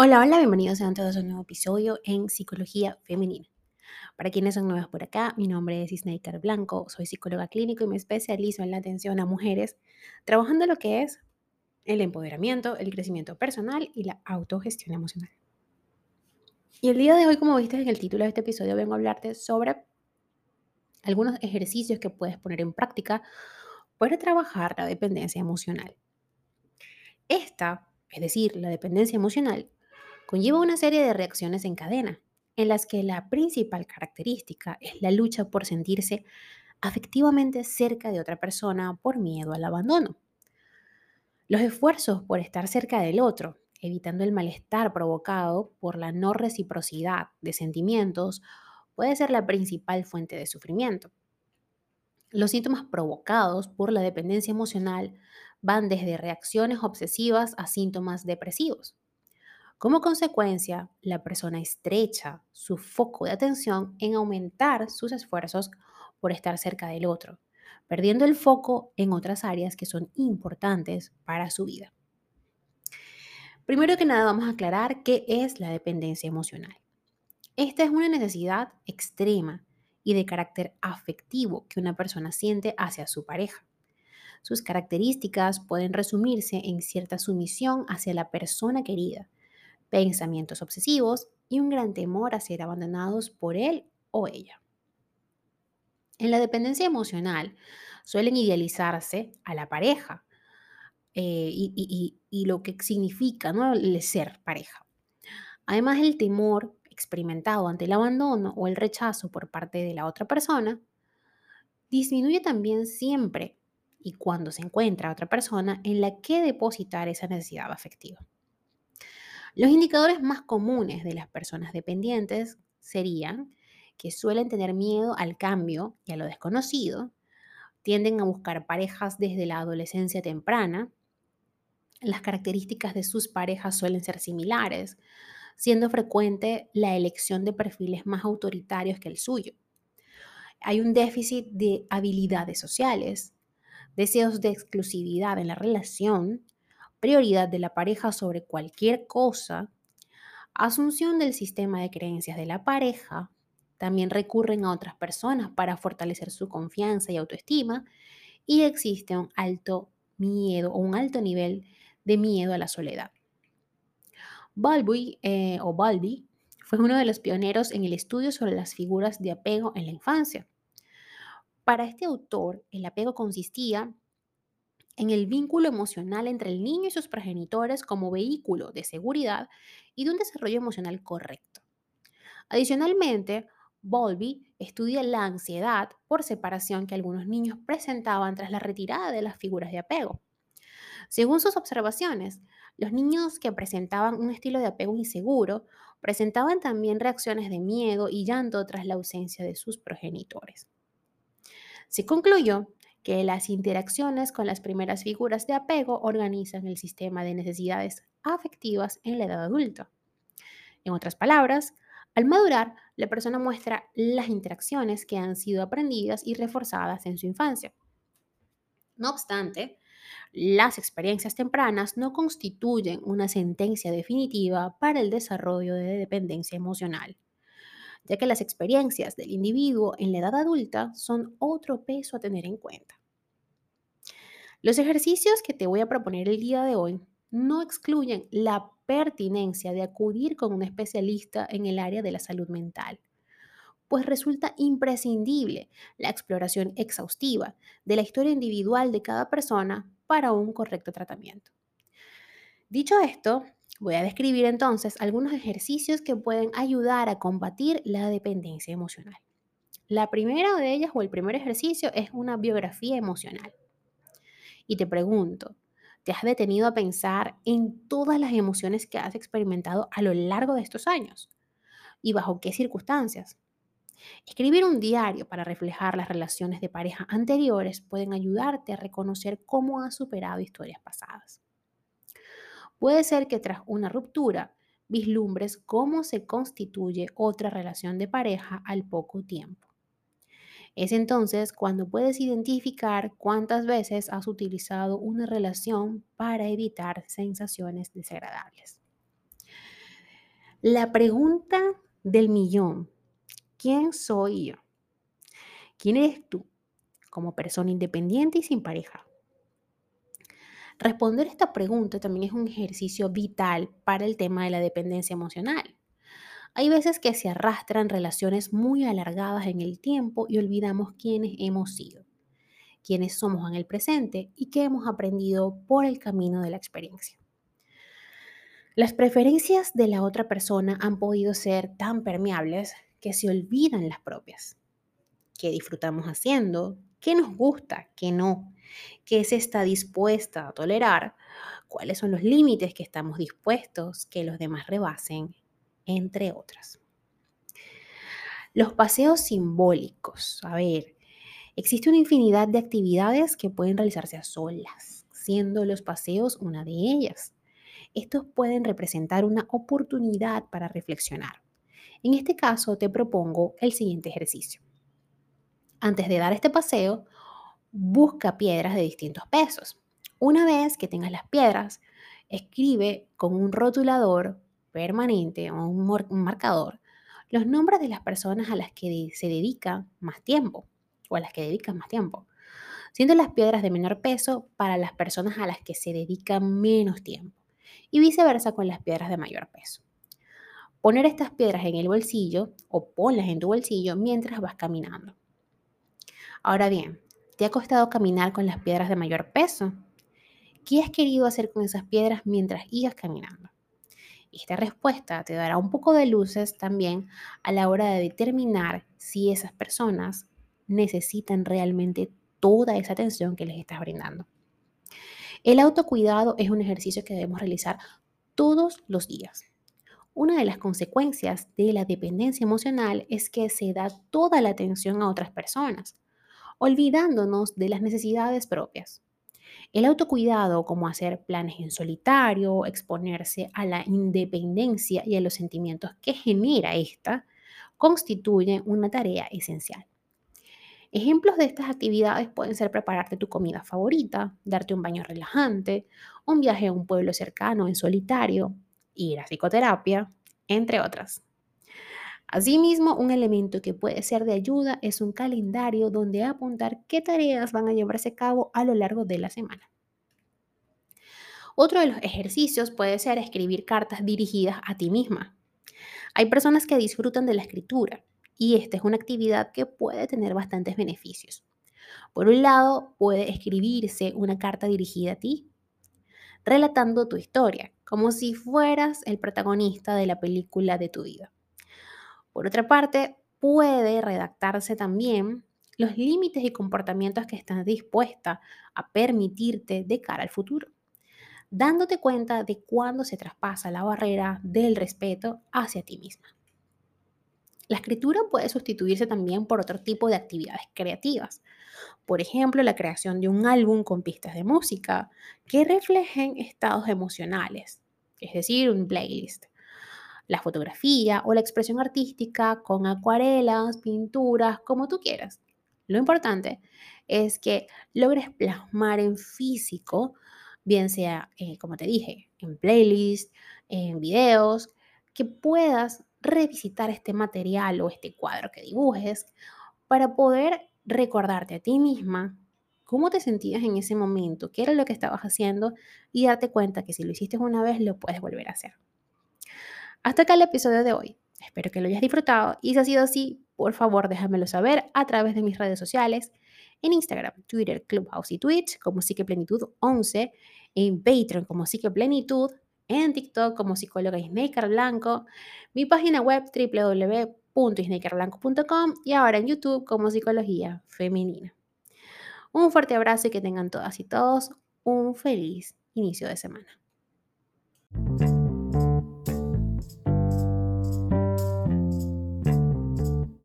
Hola, hola, bienvenidos a todos a un nuevo episodio en Psicología Femenina. Para quienes son nuevos por acá, mi nombre es Isnaikar Blanco, soy psicóloga clínico y me especializo en la atención a mujeres, trabajando lo que es el empoderamiento, el crecimiento personal y la autogestión emocional. Y el día de hoy, como viste en el título de este episodio, vengo a hablarte sobre algunos ejercicios que puedes poner en práctica para trabajar la dependencia emocional. Esta, es decir, la dependencia emocional, conlleva una serie de reacciones en cadena, en las que la principal característica es la lucha por sentirse afectivamente cerca de otra persona por miedo al abandono. Los esfuerzos por estar cerca del otro, evitando el malestar provocado por la no reciprocidad de sentimientos, puede ser la principal fuente de sufrimiento. Los síntomas provocados por la dependencia emocional van desde reacciones obsesivas a síntomas depresivos. Como consecuencia, la persona estrecha su foco de atención en aumentar sus esfuerzos por estar cerca del otro, perdiendo el foco en otras áreas que son importantes para su vida. Primero que nada vamos a aclarar qué es la dependencia emocional. Esta es una necesidad extrema y de carácter afectivo que una persona siente hacia su pareja. Sus características pueden resumirse en cierta sumisión hacia la persona querida, pensamientos obsesivos y un gran temor a ser abandonados por él o ella. En la dependencia emocional suelen idealizarse a la pareja eh, y, lo que significa ¿no? el ser pareja. Además, el temor experimentado ante el abandono o el rechazo por parte de la otra persona disminuye también siempre y cuando se encuentra otra persona en la que depositar esa necesidad afectiva. Los indicadores más comunes de las personas dependientes serían que suelen tener miedo al cambio y a lo desconocido, tienden a buscar parejas desde la adolescencia temprana, las características de sus parejas suelen ser similares, siendo frecuente la elección de perfiles más autoritarios que el suyo. Hay un déficit de habilidades sociales, deseos de exclusividad en la relación, prioridad de la pareja sobre cualquier cosa, asunción del sistema de creencias de la pareja, también recurren a otras personas para fortalecer su confianza y autoestima y existe un alto miedo o un alto nivel de miedo a la soledad. Balby eh, o Balbi fue uno de los pioneros en el estudio sobre las figuras de apego en la infancia. Para este autor, el apego consistía en el vínculo emocional entre el niño y sus progenitores como vehículo de seguridad y de un desarrollo emocional correcto. Adicionalmente, Bowlby estudia la ansiedad por separación que algunos niños presentaban tras la retirada de las figuras de apego. Según sus observaciones, los niños que presentaban un estilo de apego inseguro presentaban también reacciones de miedo y llanto tras la ausencia de sus progenitores. Se concluyó que las interacciones con las primeras figuras de apego organizan el sistema de necesidades afectivas en la edad adulta. En otras palabras, al madurar, la persona muestra las interacciones que han sido aprendidas y reforzadas en su infancia. No obstante, las experiencias tempranas no constituyen una sentencia definitiva para el desarrollo de dependencia emocional, ya que las experiencias del individuo en la edad adulta son otro peso a tener en cuenta. Los ejercicios que te voy a proponer el día de hoy no excluyen la pertinencia de acudir con un especialista en el área de la salud mental, pues resulta imprescindible la exploración exhaustiva de la historia individual de cada persona para un correcto tratamiento. Dicho esto, voy a describir entonces algunos ejercicios que pueden ayudar a combatir la dependencia emocional. La primera de ellas o el primer ejercicio es una biografía emocional. Y te pregunto, ¿te has detenido a pensar en todas las emociones que has experimentado a lo largo de estos años? ¿Y bajo qué circunstancias? Escribir un diario para reflejar las relaciones de pareja anteriores pueden ayudarte a reconocer cómo has superado historias pasadas. Puede ser que tras una ruptura vislumbres cómo se constituye otra relación de pareja al poco tiempo. Es entonces cuando puedes identificar cuántas veces has utilizado una relación para evitar sensaciones desagradables. La pregunta del millón, ¿quién soy yo? ¿Quién eres tú como persona independiente y sin pareja? Responder esta pregunta también es un ejercicio vital para el tema de la dependencia emocional. Hay veces que se arrastran relaciones muy alargadas en el tiempo y olvidamos quiénes hemos sido, quiénes somos en el presente y qué hemos aprendido por el camino de la experiencia. Las preferencias de la otra persona han podido ser tan permeables que se olvidan las propias. ¿Qué disfrutamos haciendo? ¿Qué nos gusta? ¿Qué no? ¿Qué se está dispuesta a tolerar? ¿Cuáles son los límites que estamos dispuestos que los demás rebasen? Entre otras. Los paseos simbólicos. A ver, existe una infinidad de actividades que pueden realizarse a solas, siendo los paseos una de ellas estos pueden representar una oportunidad para reflexionar. En este caso, te propongo el siguiente ejercicio. Antes de dar este paseo, busca piedras de distintos pesos. Una vez que tengas las piedras, escribe con un rotulador permanente o un, marcador los nombres de las personas a las que se dedica más tiempo o a las que dedicas más tiempo, siendo las piedras de menor peso para las personas a las que se dedica menos tiempo y viceversa con las piedras de mayor peso. Poner estas piedras en el bolsillo o ponlas en tu bolsillo mientras vas caminando. Ahora bien, ¿te ha costado caminar con las piedras de mayor peso? ¿Qué has querido hacer con esas piedras mientras ibas caminando? Esta respuesta te dará un poco de luces también a la hora de determinar si esas personas necesitan realmente toda esa atención que les estás brindando. El autocuidado es un ejercicio que debemos realizar todos los días. Una de las consecuencias de la dependencia emocional es que se da toda la atención a otras personas, olvidándonos de las necesidades propias. El autocuidado, como hacer planes en solitario, exponerse a la independencia y a los sentimientos que genera esta, constituye una tarea esencial. Ejemplos de estas actividades pueden ser prepararte tu comida favorita, darte un baño relajante, un viaje a un pueblo cercano en solitario, ir a psicoterapia, entre otras. Asimismo, un elemento que puede ser de ayuda es un calendario donde apuntar qué tareas van a llevarse a cabo a lo largo de la semana. Otro de los ejercicios puede ser escribir cartas dirigidas a ti misma. Hay personas que disfrutan de la escritura y esta es una actividad que puede tener bastantes beneficios. Por un lado, puede escribirse una carta dirigida a ti, relatando tu historia, como si fueras el protagonista de la película de tu vida. Por otra parte, puede redactarse también los límites y comportamientos que estás dispuesta a permitirte de cara al futuro, dándote cuenta de cuándo se traspasa la barrera del respeto hacia ti misma. La escritura puede sustituirse también por otro tipo de actividades creativas. Por ejemplo, la creación de un álbum con pistas de música que reflejen estados emocionales, es decir, un playlist. La fotografía o la expresión artística con acuarelas, pinturas, como tú quieras. Lo importante es que logres plasmar en físico, bien sea, eh, como te dije, en playlist, en videos, que puedas revisitar este material o este cuadro que dibujes para poder recordarte a ti misma cómo te sentías en ese momento, qué era lo que estabas haciendo y darte cuenta que si lo hiciste una vez lo puedes volver a hacer. Hasta acá el episodio de hoy. Espero que lo hayas disfrutado y si ha sido así, por favor déjamelo saber a través de mis redes sociales en Instagram, Twitter, Clubhouse y Twitch como Psiqueplenitud 11, en Patreon como Psiqueplenitud en TikTok como psicóloga Snaker Blanco, mi página web www.snakerblanco.com y ahora en YouTube como Psicología Femenina. Un fuerte abrazo y que tengan todas y todos un feliz inicio de semana.